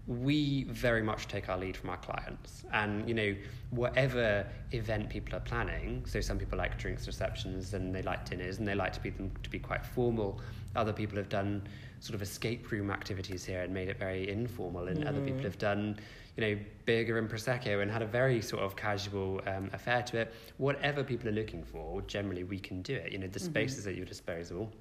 We very much take our lead from our clients, and you know, whatever event people are planning. So some people like drinks receptions and they like dinners and they like to be them to be quite formal. Other people have done sort of escape room activities here and made it very informal, and mm. other people mm. have done you know, burger and prosecco and had a very sort of casual um, affair to it. Whatever people are looking for, generally we can do it. You know, the space mm-hmm. is at your disposal.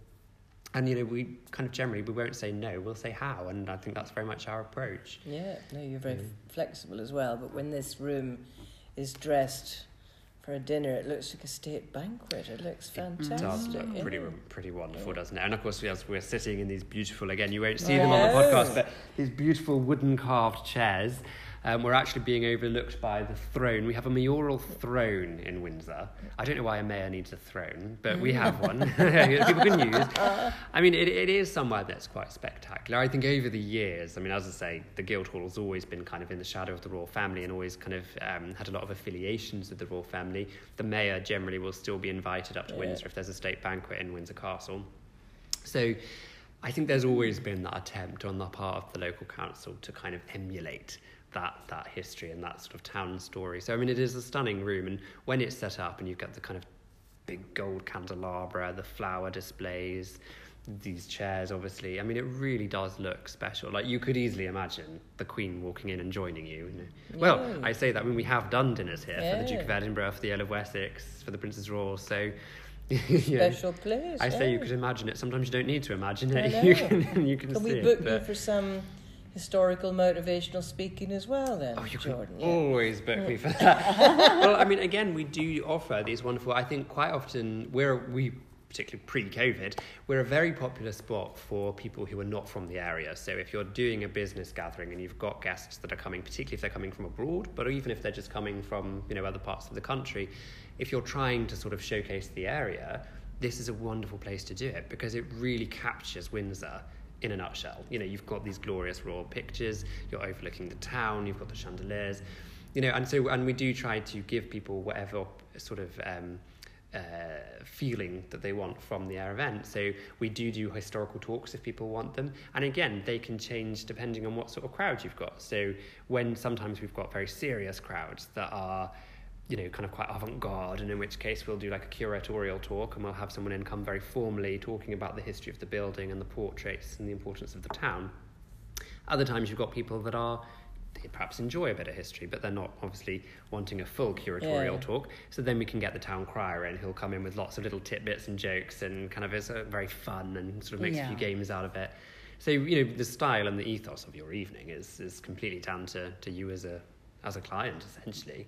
And you know, we kind of generally we won't say no, we'll say how, and I think that's very much our approach. Yeah, no, you're very flexible as well. But when this room is dressed for a dinner, it looks like a state banquet. It looks fantastic. It does look yeah. pretty, pretty wonderful, doesn't it? And of course, as we're sitting in these beautiful, again, you won't see them on the podcast, but these beautiful wooden carved chairs um, we're actually being overlooked by the throne. We have a mayoral throne in Windsor. I don't know why a mayor needs a throne, but we have one. People can use. I mean, it, it is somewhere that's quite spectacular. I think over the years, I mean, as I say, the Guildhall has always been kind of in the shadow of the royal family and always kind of um, had a lot of affiliations with the royal family. The mayor generally will still be invited up to yeah. Windsor if there's a state banquet in Windsor Castle. So I think there's always been that attempt on the part of the local council to kind of emulate that that history and that sort of town story. So I mean, it is a stunning room, and when it's set up, and you've got the kind of big gold candelabra, the flower displays, these chairs, obviously. I mean, it really does look special. Like you could easily imagine the Queen walking in and joining you. you know. Well, I say that when we have done dinners here yeah. for the Duke of Edinburgh, for the Earl of Wessex, for the Princess Royal. So. Special place. I say you could imagine it. Sometimes you don't need to imagine it. You can, you can, can see we book it, you for some historical motivational speaking as well then oh you Jordan, can yeah. always book me for that well i mean again we do offer these wonderful i think quite often we're we particularly pre-covid we're a very popular spot for people who are not from the area so if you're doing a business gathering and you've got guests that are coming particularly if they're coming from abroad but even if they're just coming from you know other parts of the country if you're trying to sort of showcase the area this is a wonderful place to do it because it really captures windsor in a nutshell. You know, you've got these glorious royal pictures, you're overlooking the town, you've got the chandeliers, you know, and so, and we do try to give people whatever sort of um, uh, feeling that they want from the air event. So we do do historical talks if people want them. And again, they can change depending on what sort of crowd you've got. So when sometimes we've got very serious crowds that are you know, kind of quite avant-garde, and in which case we'll do like a curatorial talk, and we'll have someone in come very formally talking about the history of the building and the portraits and the importance of the town. Other times you've got people that are they perhaps enjoy a bit of history, but they're not obviously wanting a full curatorial yeah. talk. So then we can get the town crier in, who'll come in with lots of little tidbits and jokes, and kind of is very fun and sort of makes yeah. a few games out of it. So you know the style and the ethos of your evening is is completely down to, to you as a as a client essentially.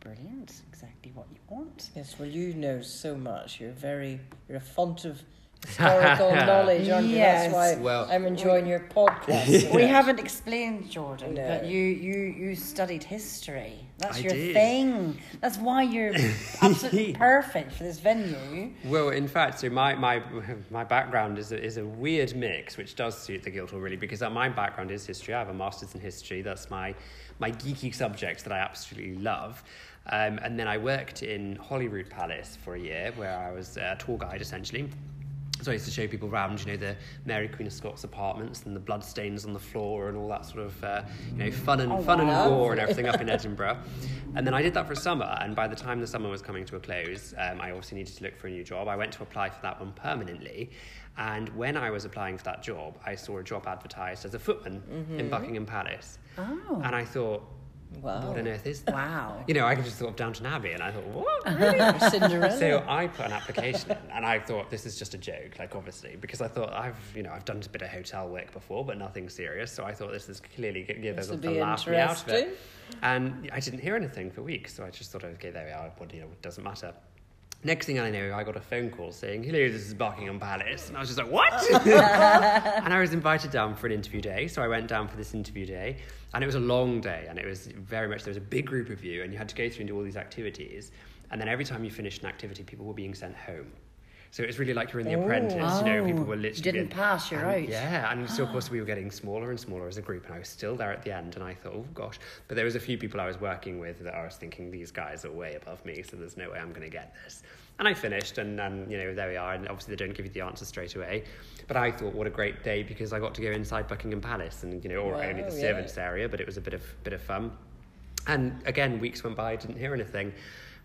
Brilliant. Exactly what you want. Yes, well, you know so much. You're very, you're a font of historical knowledge, aren't you? Yes. That's why well, I'm enjoying your podcast. we haven't explained, Jordan, no. but you, you, you studied history. That's I your did. thing. That's why you're absolutely perfect for this venue. Well, in fact, so my, my, my background is a, is a weird mix, which does suit the Guildhall really, because uh, my background is history. I have a master's in history. That's my, my geeky subjects that I absolutely love. Um, and then I worked in Holyrood Palace for a year, where I was a tour guide essentially. So I used to show people around, you know, the Mary Queen of Scots apartments and the bloodstains on the floor and all that sort of, uh, you know, fun and Oh, fun wow. and war and everything up in Edinburgh. And then I did that for a summer, and by the time the summer was coming to a close, um, I obviously needed to look for a new job. I went to apply for that one permanently, and when I was applying for that job, I saw a job advertised as a footman in Buckingham Palace, Oh. and I thought, Wow. what on earth is that? Wow. You know, I just thought of Downton Abbey, and I thought, what? Cinderella. So I put an application in, and I thought this is just a joke, like obviously, because I thought I've, you know, I've done a bit of hotel work before, but nothing serious. So I thought this is clearly going to will to be laugh me out of it. And I didn't hear anything for weeks, so I just thought, okay, there we are. But you know, it doesn't matter. Next thing I know, I got a phone call saying, "Hello, this is Buckingham Palace," and I was just like, "What?" and I was invited down for an interview day, so I went down for this interview day, and it was a long day, and it was very much there was a big group of you, and you had to go through and do all these activities, and then every time you finished an activity, people were being sent home. So it was really like you're in The Apprentice, you know, people oh. were Oh, you literally didn't being- pass, you're and- out. Yeah, and so of course we were getting smaller and smaller as a group, and I was still there at the end, and I thought, oh gosh. But there was a few people I was working with that I was thinking these guys are way above me, so there's no way I'm going to get this. And I finished, and, and you know there we are. And obviously they don't give you the answer straight away, but I thought what a great day because I got to go inside Buckingham Palace, and you know, or Wow, only the yeah. servants area, but it was a bit of bit of fun. And again, weeks went by, I didn't hear anything.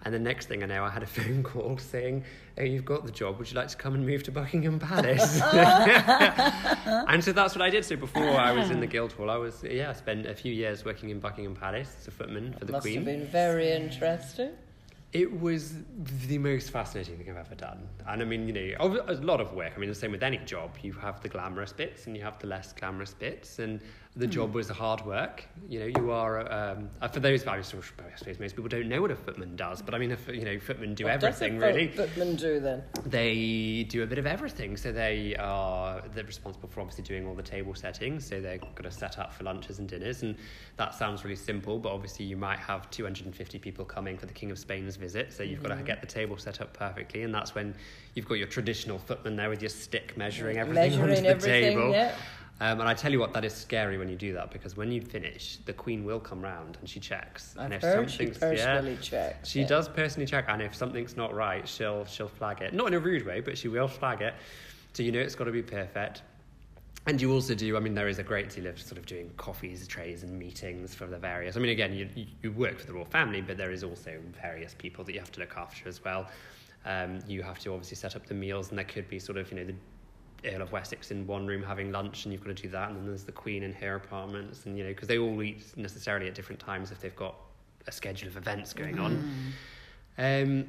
And the next thing I know, I had a phone call saying, Oh, you've got the job. Would you like to come and move to Buckingham Palace? and so that's what I did. So before I was in the Guildhall, I was, yeah, I spent a few years working in Buckingham Palace as a footman for the Must Queen. have been very interesting. It was the most fascinating thing I've ever done. And I mean, you know, a lot of work. I mean, the same with any job. You have the glamorous bits and you have the less glamorous bits. And the Hmm. job was hard work. You know, you are, um, uh, for those, I suppose most people don't know what a footman does. But I mean, if, you know, footmen do What does a everything really. Footmen do then. They do a bit of everything. So they are they're responsible for obviously doing all the table settings. So they're got to set up for lunches and dinners. And that sounds really simple, but obviously you might have 250 people coming for the King of Spain's visit. So you've got to get the table set up perfectly. And that's when you've got your traditional footman there with your stick measuring everything Measuring onto the everything, table. yeah. Um, and I tell you what, that is scary when you do that because when you finish, the Queen will come round and she checks. and I've if heard she something's- personally checks. she yeah. does personally check, and if something's not right, she'll she'll flag it. Not in a rude way, but she will flag it. So you know it's got to be perfect. And you also do. I mean, there is a great deal of sort of doing coffees, trays, and meetings for the various. I mean, again, you you- you work for the royal family, but there is also various people that you have to look after as well. Um, you have to obviously set up the meals, and there could be sort of you know the Earl of Wessex in one room having lunch, and you've got to do that, and then there's the Queen in her apartments, and you know because they all eat necessarily at different times if they've got a schedule of events going on. Um,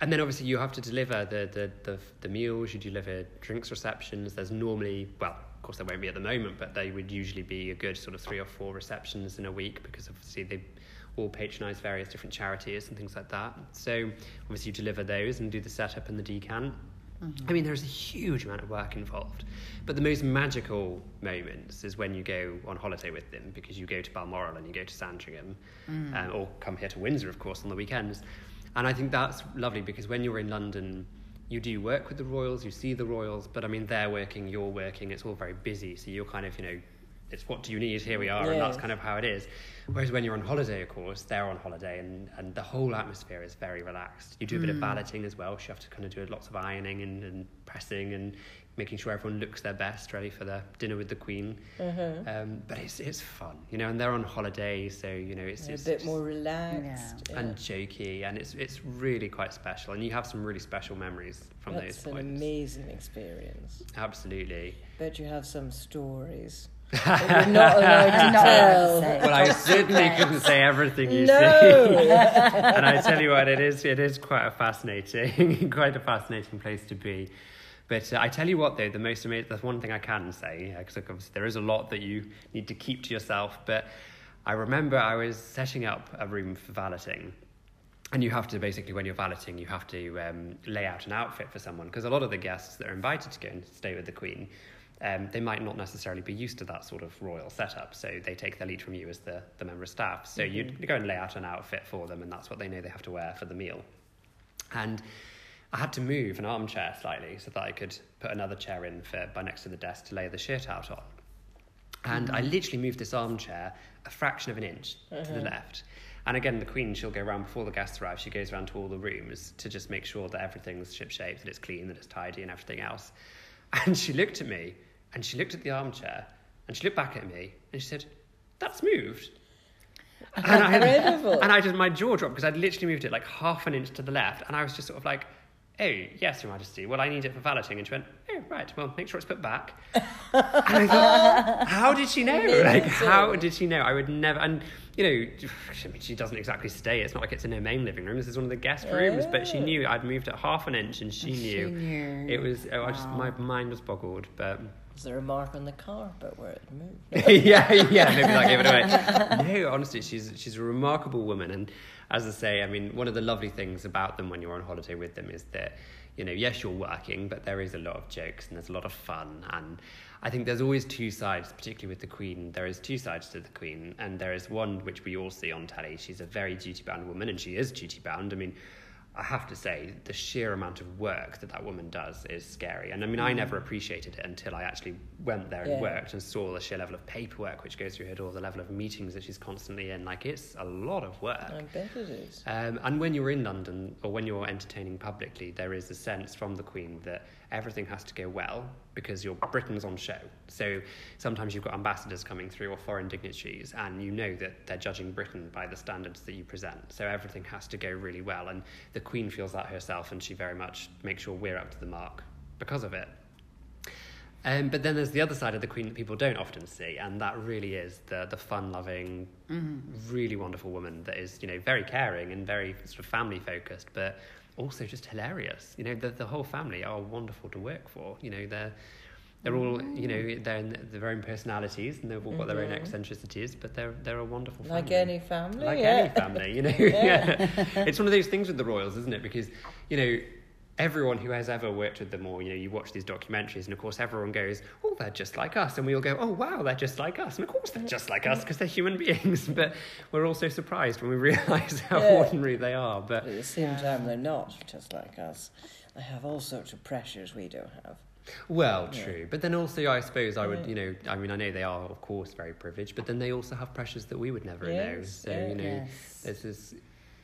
and then obviously you have to deliver the, the, the, the meals, you deliver drinks receptions. There's normally, well, of course there won't be at the moment, but they would usually be a good sort of three or four receptions in a week because obviously they all patronise various different charities and things like that. So obviously you deliver those and do the setup and the decant. I mean, there's a huge amount of work involved. But the most magical moments is when you go on holiday with them because you go to Balmoral and you go to Sandringham um, or come here to Windsor, of course, on the weekends. And I think that's lovely because when you're in London, you do work with the Royals, you see the Royals, but I mean, they're working, you're working, it's all very busy. So you're kind of, you know, it's what do you need, here we are, and that's kind of how it is. Whereas when you're on holiday, of course, they're on holiday, and, and the whole atmosphere is very relaxed. You do a bit of valeting as well, so you have to kind of do lots of ironing and, and pressing and making sure everyone looks their best, ready for their dinner with the Queen. Um, but it's, it's fun, you know, and they're on holiday, so, you know, it's, a bit just- more relaxed. yeah. and jokey, and it's it's really quite special, and you have some really special memories from That's those an points. amazing experience. Absolutely. Bet you have some stories that you're not allowed to Not allowed to tell. Well, I certainly couldn't say everything you No. see, and I tell you what, it is it is quite a fascinating, quite a fascinating place to be. But uh, I tell you what, though, the most amazing, the one thing I can say, because obviously there is a lot that you need to keep to yourself, but I remember I was setting up a room for valeting. And you have to basically, when you're valeting, you have to um, lay out an outfit for someone because a lot of the guests that are invited to go and stay with the Queen, um, they might not necessarily be used to that sort of royal setup. So they take their lead from you as the, the member of staff. So mm-hmm. you go and lay out an outfit for them, and that's what they know they have to wear for the meal. And I had to move an armchair slightly so that I could put another chair in for, by next to the desk to lay the shirt out on. And mm-hmm. I literally moved this armchair a fraction of an inch uh-huh. to the uh-huh. left. And again, the Queen, she'll go around before the guests arrive, she goes around to all the rooms to just make sure that everything's shipshape, that it's clean, that it's tidy, and everything else. And she looked at me, and she looked at the armchair, and she looked back at me, and she said, That's moved. And I, and I just, my jaw dropped because I'd literally moved it like half an inch to the left, and I was just sort of like, oh, yes, Your Majesty, well, I need it for valeting. And she went, oh, right, well, make sure it's put back. and I thought, how did she know? Like, how did she know? I would never, and, you know, she doesn't exactly stay. It's not like it's in her main living room. This is one of the guest rooms, but she knew I'd moved it half an inch and she, knew. She knew. It was, oh, I just, my mind was boggled, but... Was there a mark on the carpet where it moved? yeah, yeah, maybe that gave it away. No, honestly, she's she's a remarkable woman, and as I say, I mean, one of the lovely things about them when you're on holiday with them is that, you know, yes, you're working, but there is a lot of jokes and there's a lot of fun. And I think there's always two sides, particularly with the Queen. There is two sides to the Queen, and there is one which we all see on telly. She's a very duty bound woman, and she is duty bound. I mean, I have to say, the sheer amount of work that that woman does is scary. And I mean, I never mm. appreciated it until I actually went there and yeah. worked and saw the sheer level of paperwork which goes through her door, the level of meetings that she's constantly in. Like, it's a lot of work. I bet it is. Um, and when you're in London or when you're entertaining publicly, there is a sense from the Queen that everything has to go well because your Britain's on show. So sometimes you've got ambassadors coming through or foreign dignitaries, and you know that they're judging Britain by the standards that you present. So everything has to go really well, and the Queen feels that herself, and she very much makes sure we're up to the mark because of it. Um, but then there's the other side of the Queen that people don't often see, and that really is the the fun-loving, mm-hmm. really wonderful woman that is, you know, very caring and very sort of family focused, but also just hilarious. You know, the the whole family are wonderful to work for. You know, they're they're all you know they're in their own personalities and they've all got mm-hmm. their own mm-hmm. eccentricities, but they're they're a wonderful family. Like any family, like yeah. any family. You know, yeah. yeah. It's one of those things with the royals, isn't it? Because you know everyone who has ever worked with them or you know you watch these documentaries and of course everyone goes oh they're just like us and we all go oh wow they're just like us and of course they're just like us because they're human beings but we're also surprised when we realize how yeah. ordinary they are but at the same time they're not just like us they have all sorts of pressures we don't have well, true. But then also, I suppose I would, yeah. you know, I mean, I know they are, of course, very privileged, but then they also have pressures that we would never yes. know. So, you know, there's this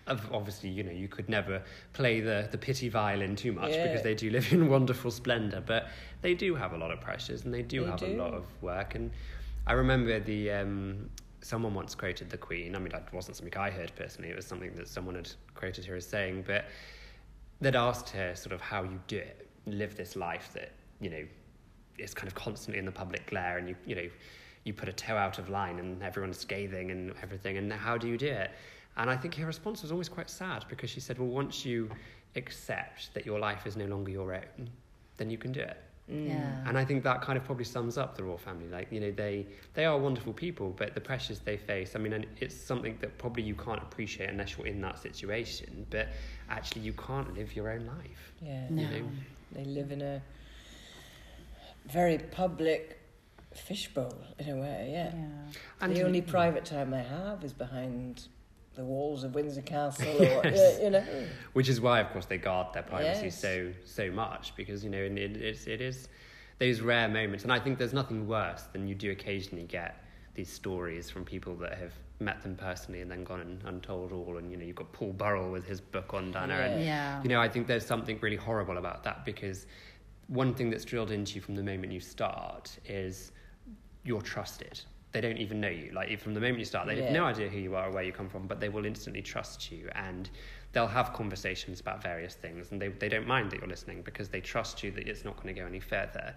obviously, you know, you could never play the, the pity violin too much yeah. because they do live in wonderful splendour, but they do have a lot of pressures and they do they have do. a lot of work. And I remember the um, someone once quoted the Queen. I mean, that wasn't something I heard personally; it was something that someone had quoted her as saying, but they'd asked her sort of how you do it, live this life that you know is kind of constantly in the public glare, and you you know you put a toe out of line and everyone's scathing and everything, and how do you do it? And I think her response was always quite sad because she said, well, once you accept that your life is no longer your own, then you can do it. Mm. Yeah. And I think that kind of probably sums up the royal family. Like, you know, they, they are wonderful people, but the pressures they face, I mean, and it's something that probably you can't appreciate unless you're in that situation, but actually you can't live your own life. Yeah. No. You know? They live in a very public fishbowl in a way, yeah. yeah. And the only private time they have is behind the walls of Windsor Castle, or you know. Which is why, of course, they guard their privacy yes. so so much because you know it, it's it is those rare moments, and I think there's nothing worse than you do occasionally get these stories from people that have met them personally and then gone and, and told all and you know you've got Paul Burrell with his book on Diana yeah. and yeah. you know I think there's something really horrible about that because one thing that's drilled into you from the moment you start is you're trusted they don't even know you. Like from the moment you start, they yeah. have no idea who you are or where you come from, but they will instantly trust you and they'll have conversations about various things and they, they don't mind that you're listening because they trust you that it's not going to go any further.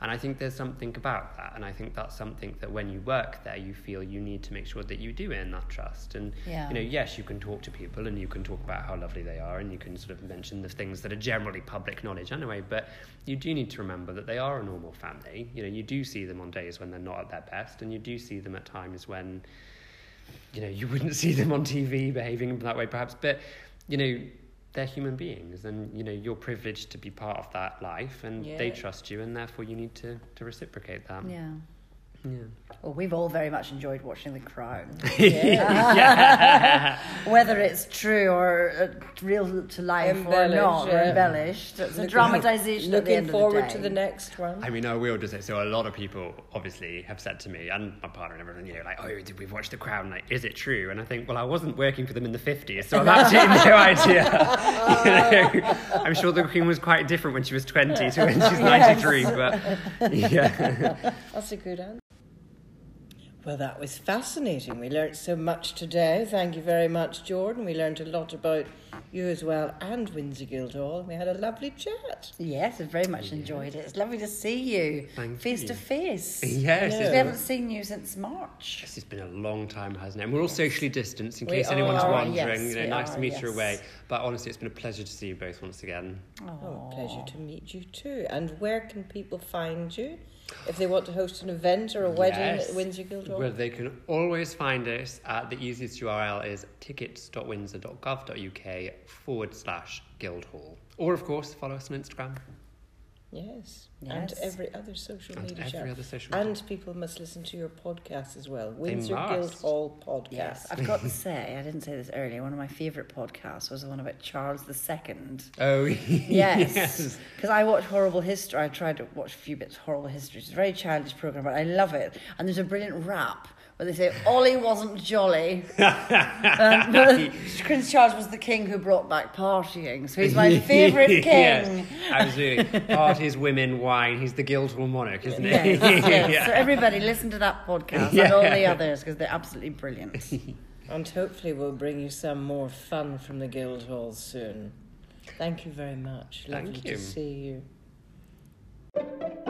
And I think there's something about that. And I think that's something that when you work there, you feel you need to make sure that you do earn that trust. And, yeah. you know, yes, you can talk to people and you can talk about how lovely they are and you can sort of mention the things that are generally public knowledge anyway. But you do need to remember that they are a normal family. You know, you do see them on days when they're not at their best and you do see them at times when, you know, you wouldn't see them on TV behaving that way perhaps. But, you know, they're human beings, and you know you're privileged to be part of that life, and they trust you, and therefore you need to to reciprocate that. Yeah. Yeah. Well, we've all very much enjoyed watching The Crown. Yeah. Whether it's true or uh, real to life or Embellished, not, or embellished. It's a Looking- dramatization at the Looking end forward of the to the next one. I mean, I will just say, so a lot of people obviously have said to me, and my partner and everyone, you know, like, oh, did we watch The Crown? Like, is it true? And I think, well, I wasn't working for them in the 50s, so I've absolutely no idea. You know, I'm sure the Queen was quite different when she was 20 to when she's 93, but yeah. That's a good answer. Well, that was fascinating. We learnt so much today. Thank you very much, Jordan. We learnt a lot about you as well and Windsor Guildhall. We had a lovely chat. Yes, I very much enjoyed it. It's lovely to see you Thank face you. to face. Yes, know. We haven't seen you since March. yes, it's been a long time, hasn't it? And we're all socially distanced in We case anyone's are, wondering. yes, you know, nice are, to meet you away. But honestly, it's been a pleasure to see you both once again. Oh, pleasure to meet you too. And where can people find you if they want to host an event or a wedding Yes. at Windsor Guildhall? Well, they can always find us at the easiest URL is tickets.windsor.gov.uk forward slash Guildhall. Or, of course, follow us on Instagram yes. Yes. And every other social and media every channel. other social media. And people must listen to your podcast as well. Windsor. Guildhall podcast. Yes, I've got to say, I didn't say this earlier. One of my favourite podcasts was the one about Charles II. Oh, Yes, because I watch Horrible History. I tried to watch a few bits of Horrible History. It's a very childish program, but I love it. And there's a brilliant rap where they say Ollie wasn't jolly. um, but Prince Charles was the king who brought back partying, so he's my favourite king. yes, absolutely. Parties, women, wine. He's the Guildhall monarch, isn't he? Yes, yes. Yeah. So everybody listen to that podcast and all the others because they're absolutely brilliant. And hopefully we'll bring you some more fun from the Guildhall soon. Thank you very much. Thank Lovely you. to see you.